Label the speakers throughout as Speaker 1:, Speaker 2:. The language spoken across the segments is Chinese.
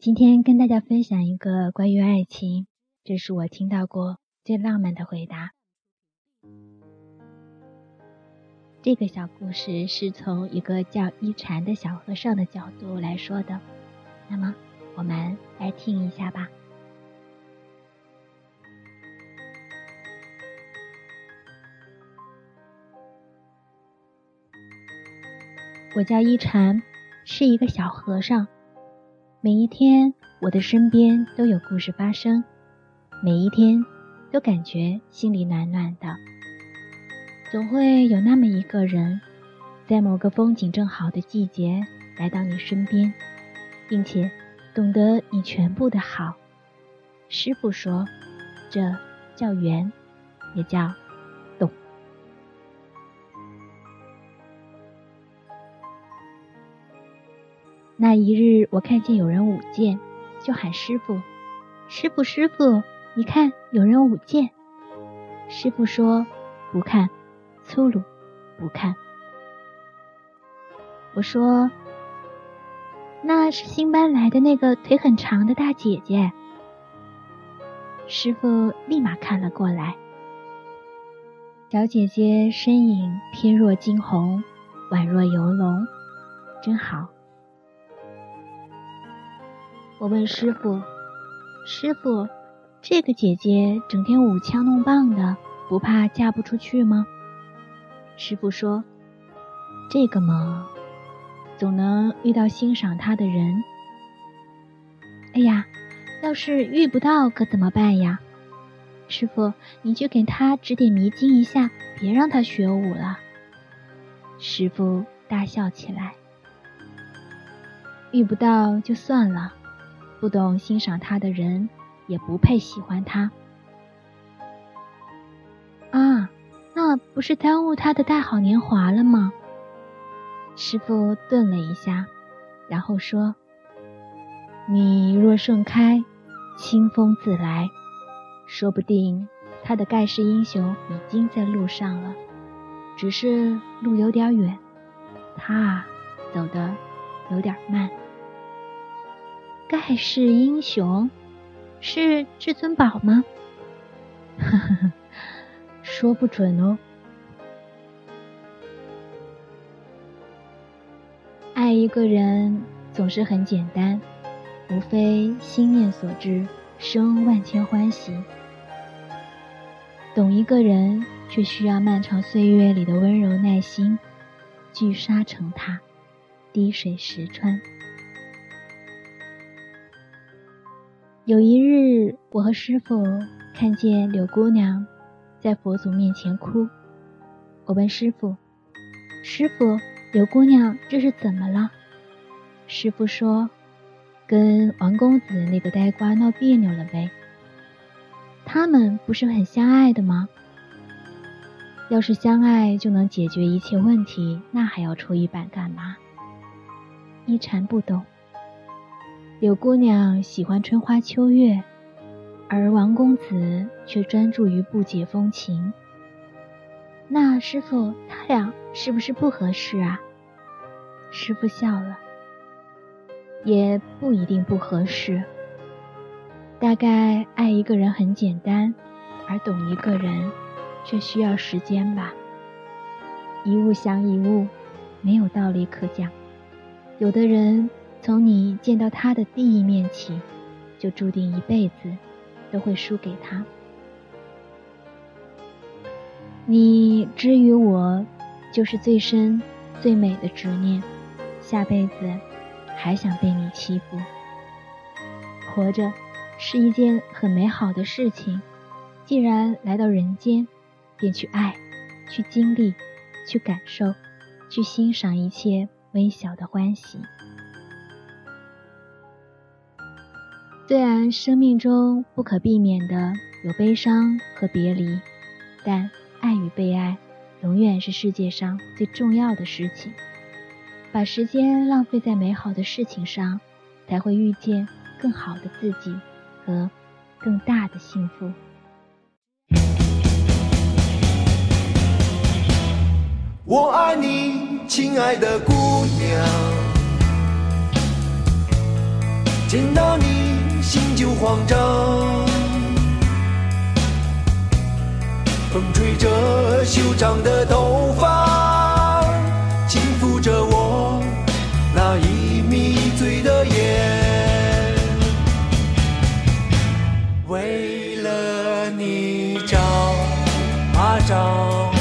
Speaker 1: 今天跟大家分享一个关于爱情，这是我听到过最浪漫的回答。这个小故事是从一个叫一禅的小和尚的角度来说的，那么我们来听一下吧。我叫一禅，是一个小和尚。每一天，我的身边都有故事发生，每一天都感觉心里暖暖的。总会有那么一个人，在某个风景正好的季节来到你身边，并且懂得你全部的好。师傅说，这叫缘，也叫那一日，我看见有人舞剑，就喊师傅：“师傅，师傅，你看有人舞剑。”师傅说：“不看，粗鲁，不看。”我说：“那是新搬来的那个腿很长的大姐姐。”师傅立马看了过来，小姐姐身影翩若惊鸿，宛若游龙，真好。我问师傅：“师傅，这个姐姐整天舞枪弄棒的，不怕嫁不出去吗？”师傅说：“这个嘛，总能遇到欣赏她的人。”哎呀，要是遇不到可怎么办呀？师傅，你去给她指点迷津一下，别让她学舞了。师傅大笑起来：“遇不到就算了。”不懂欣赏他的人，也不配喜欢他。啊，那不是耽误他的大好年华了吗？师傅顿了一下，然后说：“你若盛开，清风自来。说不定他的盖世英雄已经在路上了，只是路有点远，他走的有点慢。”盖世英雄是至尊宝吗？呵呵呵，说不准哦。爱一个人总是很简单，无非心念所致，生万千欢喜。懂一个人，却需要漫长岁月里的温柔耐心，聚沙成塔，滴水石穿。有一日，我和师傅看见柳姑娘在佛祖面前哭。我问师傅：“师傅，柳姑娘这是怎么了？”师傅说：“跟王公子那个呆瓜闹别扭了呗。他们不是很相爱的吗？要是相爱就能解决一切问题，那还要出一板干嘛？”一禅不懂。柳姑娘喜欢春花秋月，而王公子却专注于不解风情。那师傅他俩是不是不合适啊？师傅笑了，也不一定不合适。大概爱一个人很简单，而懂一个人却需要时间吧。一物降一物，没有道理可讲。有的人。从你见到他的第一面起，就注定一辈子都会输给他。你之于我，就是最深、最美的执念。下辈子还想被你欺负。活着是一件很美好的事情，既然来到人间，便去爱，去经历，去感受，去欣赏一切微小的欢喜。虽然生命中不可避免的有悲伤和别离，但爱与被爱永远是世界上最重要的事情。把时间浪费在美好的事情上，才会遇见更好的自己和更大的幸福。
Speaker 2: 我爱你，亲爱的姑娘。见到你心就慌张。风吹着修长的头发，轻抚着我那已迷醉的眼。为了你找啊找，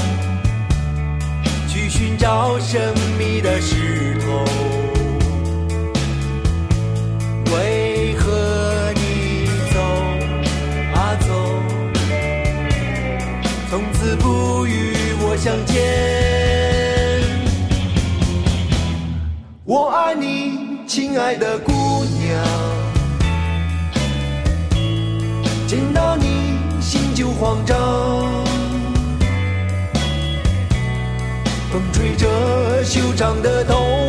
Speaker 2: 去寻找神秘的石我爱你，亲爱的姑娘，见到你心就慌张。风吹着修长的头发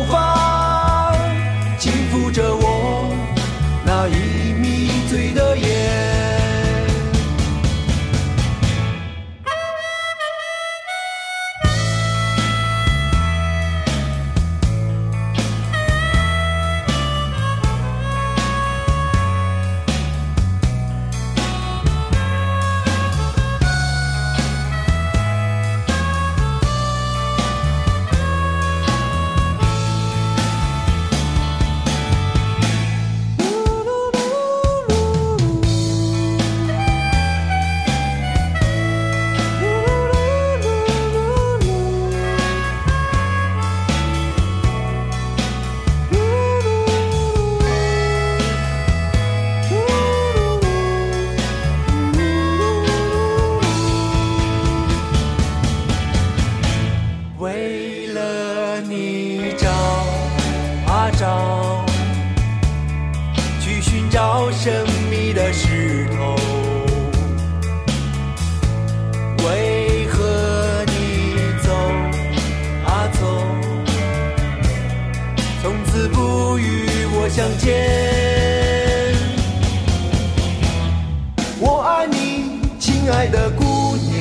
Speaker 2: 爱你亲爱的姑娘。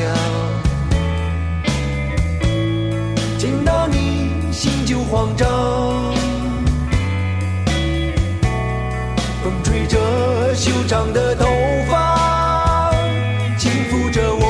Speaker 2: 见到你心就慌张。风吹着修长的头发轻抚着我